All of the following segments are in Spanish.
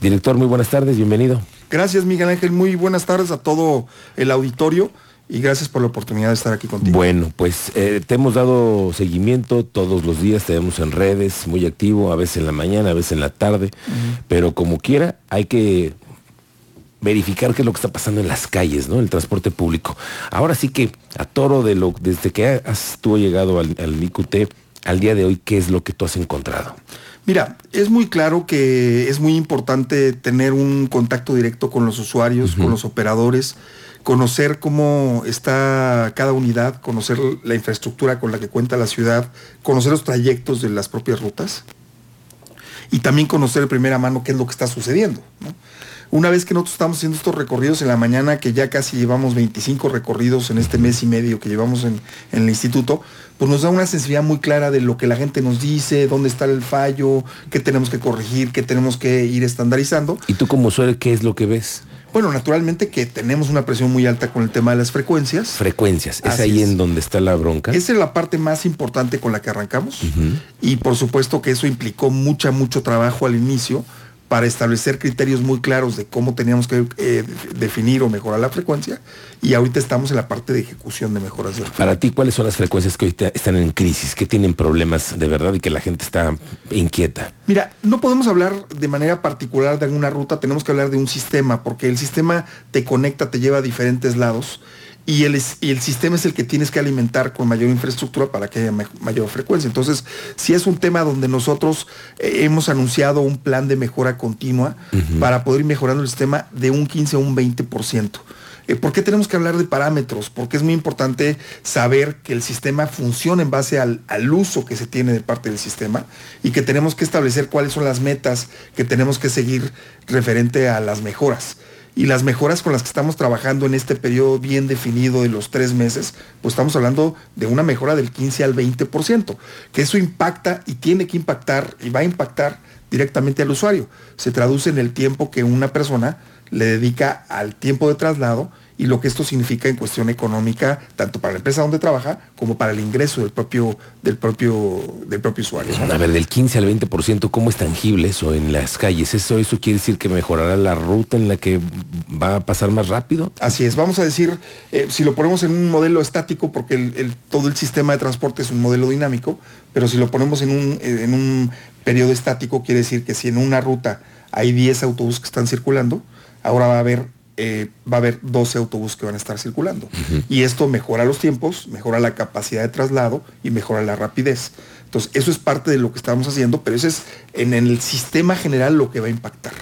Director, muy buenas tardes, bienvenido. Gracias, Miguel Ángel. Muy buenas tardes a todo el auditorio y gracias por la oportunidad de estar aquí contigo. Bueno, pues eh, te hemos dado seguimiento todos los días, te vemos en redes, muy activo, a veces en la mañana, a veces en la tarde, pero como quiera hay que verificar qué es lo que está pasando en las calles, ¿no? El transporte público. Ahora sí que a toro de lo, desde que has tú llegado al, al IQT, al día de hoy, ¿qué es lo que tú has encontrado? Mira, es muy claro que es muy importante tener un contacto directo con los usuarios, con los operadores, conocer cómo está cada unidad, conocer la infraestructura con la que cuenta la ciudad, conocer los trayectos de las propias rutas y también conocer de primera mano qué es lo que está sucediendo. Una vez que nosotros estamos haciendo estos recorridos en la mañana, que ya casi llevamos 25 recorridos en este mes y medio que llevamos en, el instituto, pues nos da una sensibilidad muy clara de lo que la gente nos dice, dónde está el fallo, qué tenemos que corregir, qué tenemos que ir estandarizando. ¿Y tú como usuario qué es lo que ves? Bueno, naturalmente que tenemos una presión muy alta con el tema de las frecuencias. Frecuencias, es ahí en donde está la bronca. Esa es la parte más importante con la que arrancamos. Y por supuesto que eso implicó mucha, mucho trabajo al inicio para establecer criterios muy claros de cómo teníamos que eh, definir o mejorar la frecuencia y ahorita estamos en la parte de ejecución de mejoras de Para ti, ¿cuáles son las frecuencias que ahorita están en crisis, que tienen problemas de verdad y que la gente está inquieta? Mira, no podemos hablar de manera particular de alguna ruta, tenemos que hablar de un sistema, porque el sistema te conecta, te lleva a diferentes lados y el, el, sistema es el que tienes que alimentar con mayor infraestructura para que haya mayor frecuencia. Entonces, si es un tema donde nosotros eh, hemos anunciado un plan de mejora continua para poder ir mejorando el sistema de un 15 a un 20%. Eh, ¿Por qué tenemos que hablar de parámetros? Porque es muy importante saber que el sistema funciona en base al, al, uso que se tiene de parte del sistema y que tenemos que establecer cuáles son las metas que tenemos que seguir referente a las mejoras y las mejoras con las que estamos trabajando en este periodo bien definido de los tres meses, pues estamos hablando de una mejora del 15 al 20%, que eso impacta y tiene que impactar y va a impactar directamente al usuario. Se traduce en el tiempo que una persona le dedica al tiempo de traslado y lo que esto significa en cuestión económica, tanto para la empresa donde trabaja como para el ingreso del propio, del propio, del propio usuario. A ver, del 15 al 20%, ¿cómo es tangible eso en las calles? ¿Eso, ¿Eso quiere decir que mejorará la ruta en la que va a pasar más rápido? Así es, vamos a decir, eh, si lo ponemos en un modelo estático, porque el, todo el sistema de transporte es un modelo dinámico, pero si lo ponemos en un, eh, en un periodo estático, quiere decir que si en una ruta hay 10 autobuses que están circulando, ahora va a haber eh, va a haber 12 autobuses que van a estar circulando. Y esto mejora los tiempos, mejora la capacidad de traslado y mejora la rapidez. Entonces, eso es parte de lo que estamos haciendo, pero eso es en el sistema general lo que va a impactar.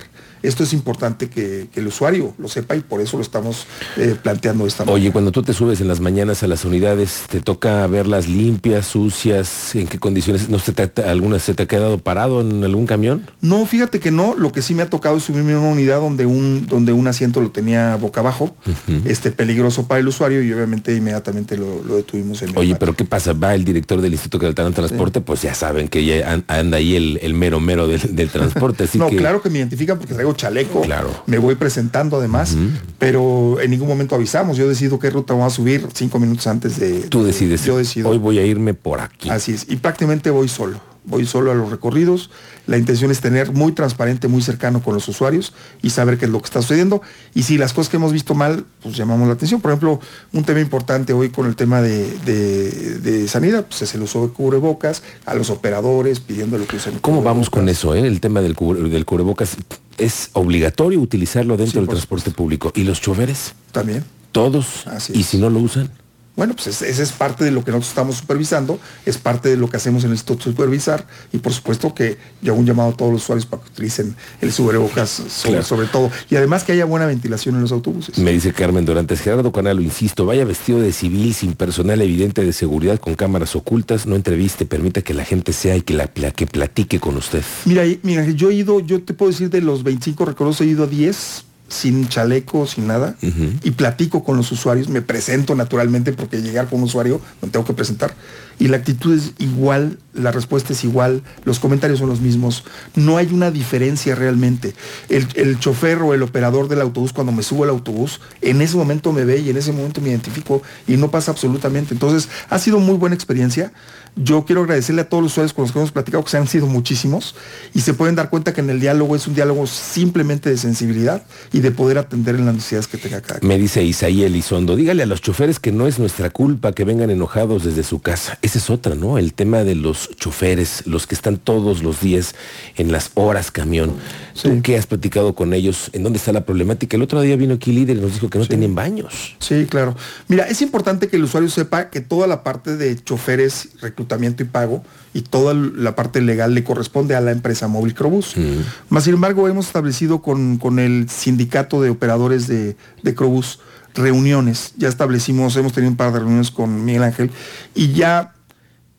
Esto es importante que, el usuario lo sepa y por eso lo estamos eh, planteando esta manera. Oye, cuando tú te subes en las mañanas a las unidades, ¿te toca verlas limpias, sucias? ¿En qué condiciones? ¿No se te, ¿Alguna se te ha quedado parado en algún camión? No, fíjate que no. Lo que sí me ha tocado es subirme a una unidad donde un, donde un asiento lo tenía boca abajo, este, peligroso para el usuario y obviamente inmediatamente lo, detuvimos en Oye, pero ¿qué pasa? Va el director del Instituto Catalán de Transporte, pues ya saben que ya anda ahí el, mero mero del, transporte. Así no, que... claro que me identifican porque traigo chaleco, me voy presentando además, pero en ningún momento avisamos. Yo decido qué ruta vamos a subir cinco minutos antes de. Tú decides. Yo decido. Hoy voy a irme por aquí. Así es. Y prácticamente voy solo voy solo a los recorridos. La intención es tener muy transparente, muy cercano con los usuarios y saber qué es lo que está sucediendo. Y si las cosas que hemos visto mal, pues llamamos la atención. Por ejemplo, un tema importante hoy con el tema de, sanidad, pues es el uso de cubrebocas a los operadores pidiendo que usen. ¿Cómo vamos con eso? Eh? El tema del, del cubrebocas es obligatorio utilizarlo dentro del transporte público. ¿Y los choferes? También. Todos. ¿Y si no lo usan? Bueno, pues ese es parte de lo que nosotros estamos supervisando, es parte de lo que hacemos en el Instituto Supervisar y por supuesto que yo hago un llamado a todos los usuarios para que utilicen el subrebocas sobre, sobre todo y además que haya buena ventilación en los autobuses. Me dice Carmen Dorantes, Gerardo Canalo, insisto, vaya vestido de civil sin personal evidente de seguridad con cámaras ocultas, no entreviste, permita que la gente sea y que la, que platique con usted. Mira, mira, yo he ido, yo te puedo decir de los 25 recorridos he ido a 10 sin chaleco, sin nada, y platico con los usuarios, me presento naturalmente porque llegar con un usuario me tengo que presentar y la actitud es igual, la respuesta es igual, los comentarios son los mismos, no hay una diferencia realmente. El, chofer o el operador del autobús cuando me subo al autobús, en ese momento me ve y en ese momento me identifico y no pasa absolutamente. Entonces, ha sido muy buena experiencia. Yo quiero agradecerle a todos los usuarios con los que hemos platicado, que se han sido muchísimos, y se pueden dar cuenta que en el diálogo es un diálogo simplemente de sensibilidad y de poder atender en las necesidades que tenga cada Me dice Isaí Elizondo, dígale a los choferes que no es nuestra culpa que vengan enojados desde su casa. Esa es otra, ¿no? El tema de los choferes, los que están todos los días en las horas camión. Sí. ¿Tú qué has platicado con ellos? ¿En dónde está la problemática? El otro día vino aquí líder y nos dijo que no Sí. tenían baños. Sí, claro. Mira, es importante que el usuario sepa que toda la parte de choferes, reclutamiento y pago y toda la parte legal le corresponde a la empresa Móvil Crobús. Mm. Más sin embargo, hemos establecido con, con el sindicato de operadores de, de Crobús reuniones. Ya establecimos, hemos tenido un par de reuniones con Miguel Ángel y ya,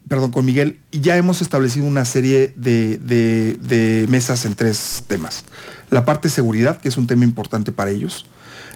perdón, con Miguel, ya hemos establecido una serie de, de- de mesas en tres temas. La parte de seguridad, que es un tema importante para ellos.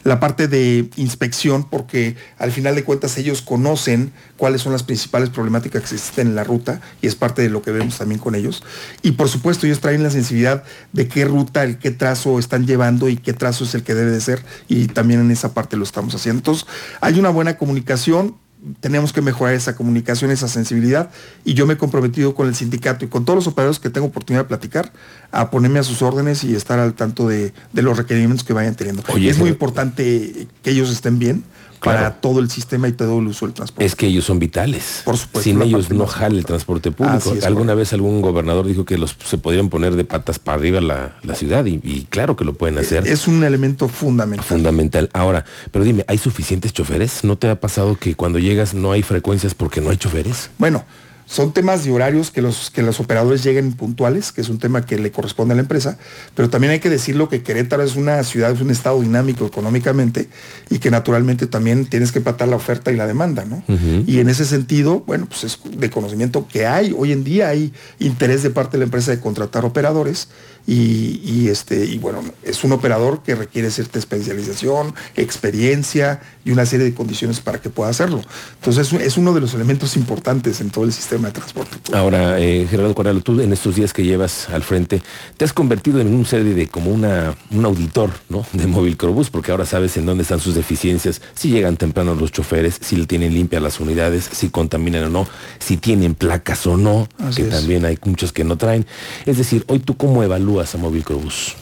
La parte de inspección, porque al final de cuentas ellos conocen cuáles son las principales problemáticas que existen en la ruta y es parte de lo que vemos también con ellos. Y por supuesto ellos traen la sensibilidad de qué ruta, el qué trazo están llevando y qué trazo es el que debe de ser y también en esa parte lo estamos haciendo. Entonces hay una buena comunicación, tenemos que mejorar esa comunicación, esa sensibilidad y yo me he comprometido con el sindicato y con todos los operadores que tengo oportunidad de platicar a ponerme a sus órdenes y estar al tanto de, de los requerimientos que vayan teniendo. Oye, es muy importante que ellos estén bien Claro. para todo el sistema y todo el uso del transporte. Es que ellos son vitales. Por supuesto, Sin ellos no jala el transporte público. Es, Alguna vez algún gobernador dijo que los se podrían poner de patas para arriba la, la ciudad y, y claro que lo pueden hacer. Es un elemento fundamental. fundamental. Ahora, pero dime, ¿hay suficientes choferes? ¿No te ha pasado que cuando llegas no hay frecuencias porque no hay choferes? Bueno, son temas de horarios que los, que los operadores lleguen puntuales, que es un tema que le corresponde a la empresa, pero también hay que decirlo que Querétaro es una ciudad, es un estado dinámico económicamente y que naturalmente también tienes que patar la oferta y la demanda, ¿no? Y en ese sentido, bueno, pues es de conocimiento que hay, hoy en día hay interés de parte de la empresa de contratar operadores y, y, este, y bueno, es un operador que requiere cierta especialización, experiencia y una serie de condiciones para que pueda hacerlo. Entonces es, uno de los elementos importantes en todo el sistema de transporte. Ahora, eh, Gerardo Corralo, tú en estos días que llevas al frente, te has convertido en un serie de como una, un auditor, ¿no? De Móvil Crobús, porque ahora sabes en dónde están sus deficiencias, si llegan temprano los choferes, si le tienen limpias las unidades, si contaminan o no, si tienen placas o no, Así que es. también hay muchos que no traen. Es decir, hoy tú cómo evalúas a Móvil Crobús?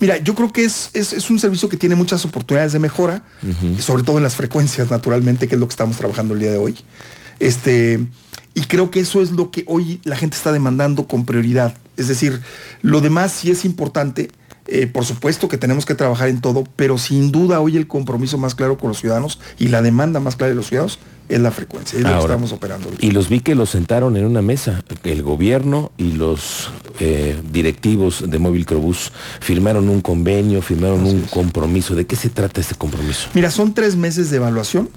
Mira, yo creo que es, es, es un servicio que tiene muchas oportunidades de mejora, sobre todo en las frecuencias, naturalmente, que es lo que estamos trabajando el día de hoy. Este, y creo que eso es lo que hoy la gente está demandando con prioridad. Es decir, lo demás sí es importante. eh, por supuesto que tenemos que trabajar en todo, pero sin duda hoy el compromiso más claro con los ciudadanos y la demanda más clara de los ciudadanos es la frecuencia. Es lo que estamos operando. ahorita. Y los vi que los sentaron en una mesa. El gobierno y los eh, directivos de Móvil Crobús firmaron un convenio, firmaron Así un es. compromiso. ¿De qué se trata este compromiso? Mira, son tres meses de evaluación,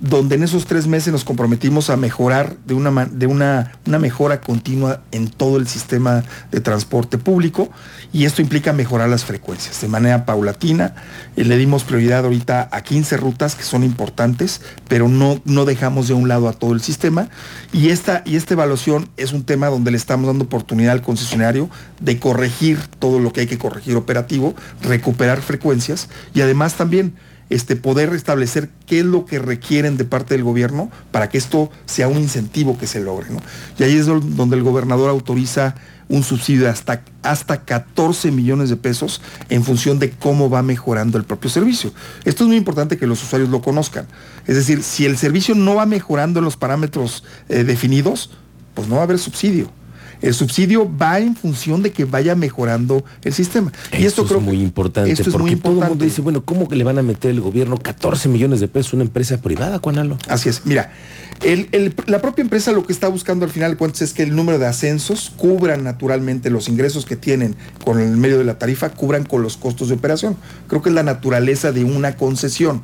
donde en esos tres meses nos comprometimos a mejorar de una, de una, una mejora continua en todo el sistema de transporte público y esto implica mejorar las frecuencias de manera paulatina. Eh, le dimos prioridad ahorita a 15 rutas que son importantes, pero no, no dejamos de un lado a todo el sistema. Y esta, y esta evaluación es un tema donde le estamos dando oportunidad al concesionario de corregir todo lo que hay que corregir operativo, recuperar frecuencias y además también este, poder establecer qué es lo que requieren de parte del gobierno para que esto sea un incentivo que se logre. ¿no? Y ahí es do- donde el gobernador autoriza un subsidio de hasta, hasta 14 millones de pesos en función de cómo va mejorando el propio servicio. Esto es muy importante que los usuarios lo conozcan. Es decir, si el servicio no va mejorando en los parámetros eh, definidos, pues no va a haber subsidio. El subsidio va en función de que vaya mejorando el sistema. y esto Eso creo es muy importante, Esto es porque muy todo el mundo importante. dice, bueno, ¿cómo que le van a meter el gobierno 14 millones de pesos a una empresa privada, Juanalo? Así es. Mira, el- el- la propia empresa lo que está buscando al final de cuentas es que el número de ascensos cubran naturalmente los ingresos que tienen con el medio de la tarifa, cubran con los costos de operación. Creo que es la naturaleza de una concesión.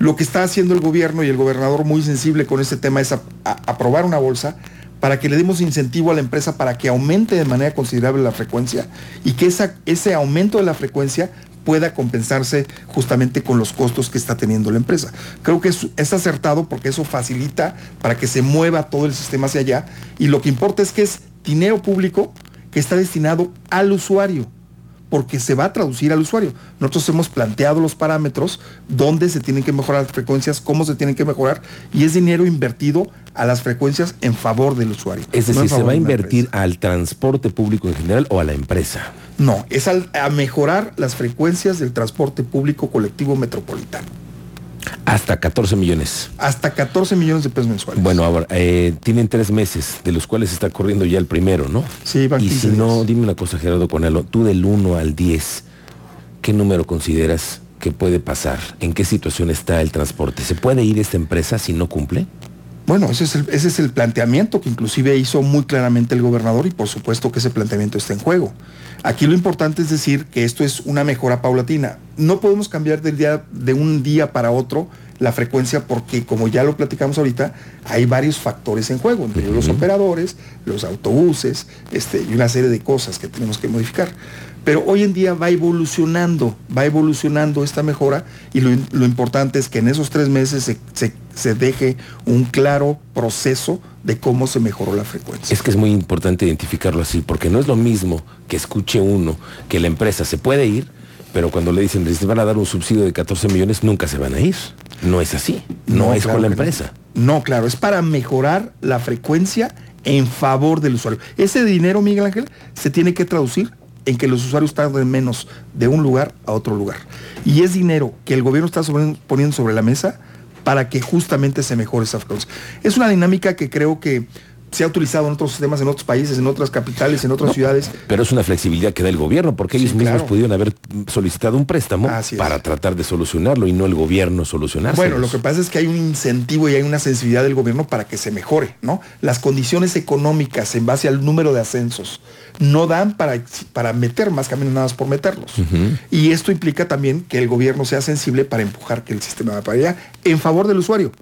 Lo que está haciendo el gobierno y el gobernador muy sensible con este tema es a- a- aprobar una bolsa para que le demos incentivo a la empresa para que aumente de manera considerable la frecuencia y que esa- ese aumento de la frecuencia pueda compensarse justamente con los costos que está teniendo la empresa. Creo que es, es, acertado porque eso facilita para que se mueva todo el sistema hacia allá y lo que importa es que es dinero público que está destinado al usuario porque se va a traducir al usuario. Nosotros hemos planteado los parámetros, dónde se tienen que mejorar las frecuencias, cómo se tienen que mejorar, y es dinero invertido a las frecuencias en favor del usuario. Es decir, ¿se va a invertir al transporte público en general o a la empresa? No, es a mejorar las frecuencias del transporte público colectivo metropolitano. Hasta 14 millones. Hasta 14 millones de pesos mensuales. Bueno, ahora, eh, tienen tres meses, de los cuales está corriendo ya el primero, ¿no? Sí, Y si no, dime una cosa, Gerardo Conelo, tú del 1 al 10, ¿qué número consideras que puede pasar? ¿En qué situación está el transporte? ¿Se puede ir esta empresa si no cumple? Bueno, ese es, el, ese es el planteamiento que inclusive hizo muy claramente el gobernador y por supuesto que ese planteamiento está en juego. Aquí lo importante es decir que esto es una mejora paulatina. No podemos cambiar del día, de un día para otro la frecuencia porque, como ya lo platicamos ahorita, hay varios factores en juego, entre los operadores, los autobuses este, y una serie de cosas que tenemos que modificar. Pero hoy en día va evolucionando, va evolucionando esta mejora y lo, lo importante es que en esos tres meses se, se, se, deje un claro proceso de cómo se mejoró la frecuencia. Es que es muy importante identificarlo así, porque no es lo mismo que escuche uno que la empresa se puede ir, pero cuando le dicen les van a dar un subsidio de 14 millones, nunca se van a ir. No es así, no, no es claro con la empresa. No. no, claro, es para mejorar la frecuencia en favor del usuario. Ese dinero, Miguel Ángel, se tiene que traducir en que los usuarios tarden menos de un lugar a otro lugar. Y es dinero que el gobierno está poniendo sobre la mesa para que justamente se mejore esa frecuencia. Es una dinámica que creo que se ha utilizado en otros sistemas, en otros países, en otras capitales, en otras no, ciudades. Pero es una flexibilidad que da el gobierno, porque ellos mismos claro. pudieron haber solicitado un préstamo para tratar de solucionarlo y no el gobierno solucionarlo. Bueno, lo que pasa es que hay un incentivo y hay una sensibilidad del gobierno para que se mejore, ¿no? Las condiciones económicas en base al número de ascensos no dan para, para meter más caminos nada más por meterlos. Uh -huh. Y esto implica también que el gobierno sea sensible para empujar que el sistema va para allá en favor del usuario.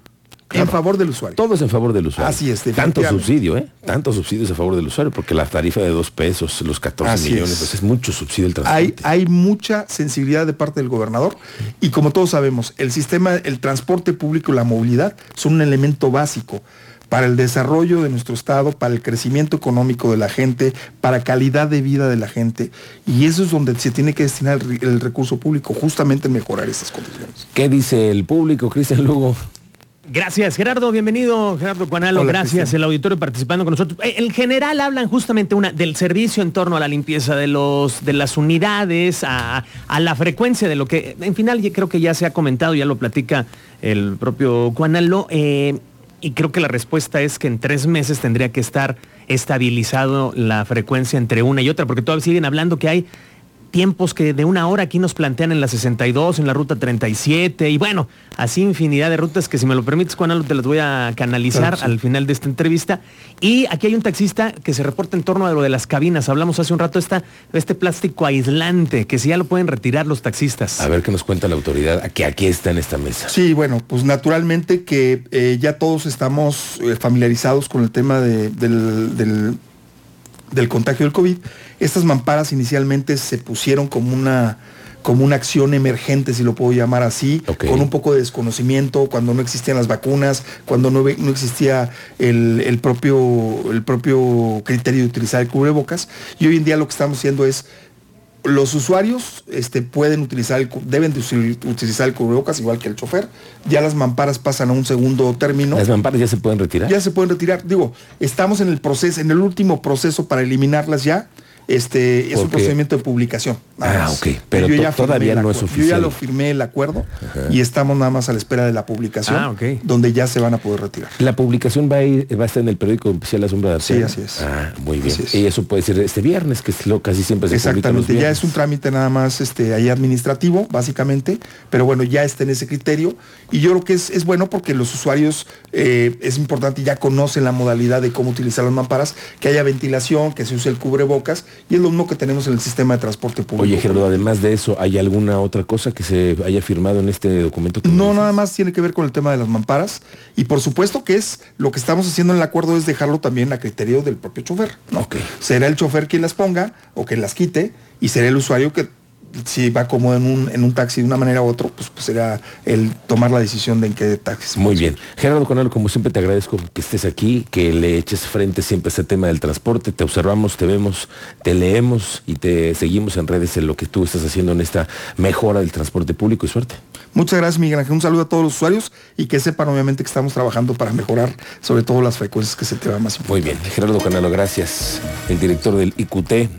Claro. En favor del usuario. Todo es en favor del usuario. Así es. Tanto subsidio, ¿eh? Tanto subsidio es a favor del usuario, porque la tarifa de dos pesos, los 14 Así millones, es. pues es mucho subsidio el transporte. Hay, hay mucha sensibilidad de parte del gobernador y como todos sabemos, el sistema, el transporte público y la movilidad son un elemento básico para el desarrollo de nuestro Estado, para el crecimiento económico de la gente, para calidad de vida de la gente. Y eso es donde se tiene que destinar el, el recurso público, justamente en mejorar estas condiciones. ¿Qué dice el público, Cristian Lugo? Gracias, Gerardo. Bienvenido, Gerardo Cuanalo. Hola, Gracias, el auditorio participando con nosotros. Eh, En general hablan justamente una, del servicio en torno a la limpieza de, los, de las unidades, a, a la frecuencia de lo que, en final, creo que ya se ha comentado, ya lo platica el propio Cuanalo. Eh, y creo que la respuesta es que en tres meses tendría que estar estabilizado la frecuencia entre una y otra, porque todavía siguen hablando que hay tiempos que de una hora aquí nos plantean en la 62, en la ruta 37, y bueno, así infinidad de rutas que si me lo permites, Juan, te las voy a canalizar claro, sí. al final de esta entrevista. Y aquí hay un taxista que se reporta en torno a lo de las cabinas. Hablamos hace un rato de esta, este plástico aislante, que si ya lo pueden retirar los taxistas. A ver qué nos cuenta la autoridad, que aquí está en esta mesa. Sí, bueno, pues naturalmente que eh, ya todos estamos eh, familiarizados con el tema de, del, del del contagio del COVID, estas mamparas inicialmente se pusieron como una, como una acción emergente, si lo puedo llamar así, okay. con un poco de desconocimiento, cuando no existían las vacunas, cuando no, no existía el, el, propio, el propio criterio de utilizar el cubrebocas. Y hoy en día lo que estamos haciendo es los usuarios este, pueden utilizar el, deben de utilizar el cubrebocas igual que el chofer. Ya las mamparas pasan a un segundo término. ¿Las mamparas ya se pueden retirar? Ya se pueden retirar. Digo, estamos en el proceso, en el último proceso para eliminarlas ya. Este es un procedimiento de publicación. Ah, ok. Pero yo ya todavía no es oficial. Yo ya lo firmé el acuerdo Ajá. y estamos nada más a la espera de la publicación, ah, okay. donde ya se van a poder retirar. La publicación va a, ir, va a estar en el periódico oficial La Sombra de Arcena. Sí, así es. Ah, muy bien. Y eso puede ser este viernes, que es lo casi siempre se Exactamente. Ya es un trámite nada más este, ahí administrativo, básicamente, pero bueno, ya está en ese criterio. Y yo creo que es, es bueno porque los usuarios eh, es importante, ya conocen la modalidad de cómo utilizar las mamparas, que haya ventilación, que se use el cubrebocas y es lo mismo que tenemos en el sistema de transporte público. Oye, Gerardo, además de eso, ¿hay alguna otra cosa que se haya firmado en este documento? No, nada más tiene que ver con el tema de las mamparas y por supuesto que es lo que estamos haciendo en el acuerdo es dejarlo también a criterio del propio chofer. ¿no? Okay. Será el chofer quien las ponga o quien las quite y será el usuario que si va como en un, en un taxi de una manera u otra, pues, pues será el tomar la decisión de en qué taxi. Muy bien. Gerardo Conal, como siempre te agradezco que estés aquí, que le eches frente siempre a este tema del transporte. Te observamos, te vemos, te leemos y te seguimos en redes en lo que tú estás haciendo en esta mejora del transporte público y suerte. Muchas gracias, Miguel Ángel. Un saludo a todos los usuarios y que sepan obviamente que estamos trabajando para mejorar sobre todo las frecuencias que se te van más Muy bien. Gerardo Canalo, gracias. El director del IQT